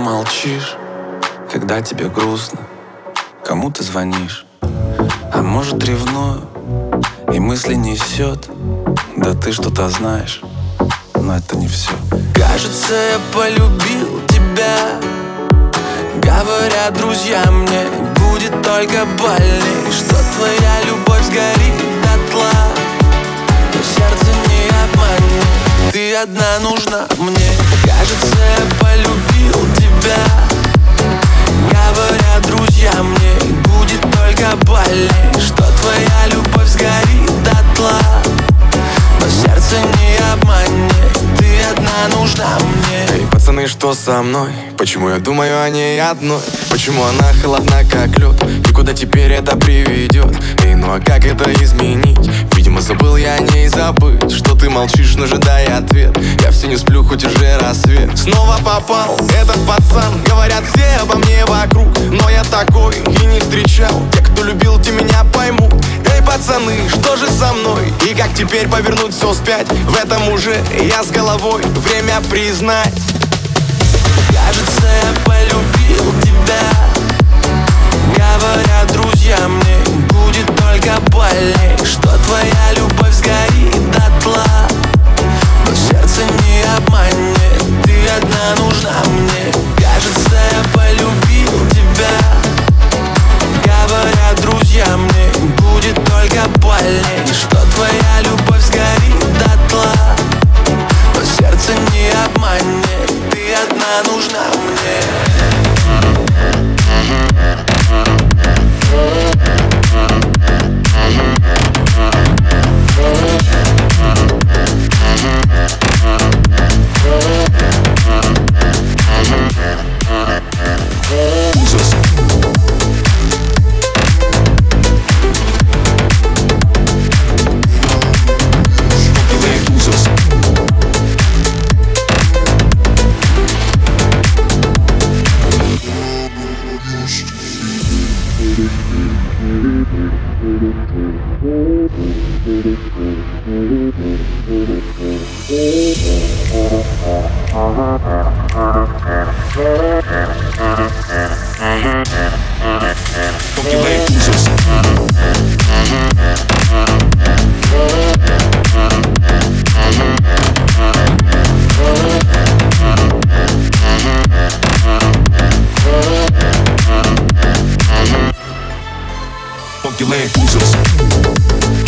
Молчишь, когда тебе грустно Кому ты звонишь? А может ревную и мысли несет Да ты что-то знаешь, но это не все Кажется, я полюбил тебя. Говорят друзья мне, будет только больней Что твоя одна нужна мне Кажется, я полюбил тебя Говорят друзья мне Будет только больней Что твоя любовь сгорит дотла Но сердце не обманет одна нужна мне Эй, пацаны, что со мной? Почему я думаю о ней одной? Почему она холодна, как лед? И куда теперь это приведет? Эй, ну а как это изменить? Видимо, забыл я о ней забыть Что ты молчишь, но ожидай ответ. Я все не сплю, хоть уже рассвет. Снова попал этот пацан. Говорят все обо мне вокруг? Но я такой и не встречал. Те, кто любил, те меня поймут. Эй, пацаны, что же со мной? И как теперь повернуть все вспять? В этом уже я с головой. Время признать. Кажется, я полюбил Ты одна нужна мне Uh-huh. Funky Land Cruisers.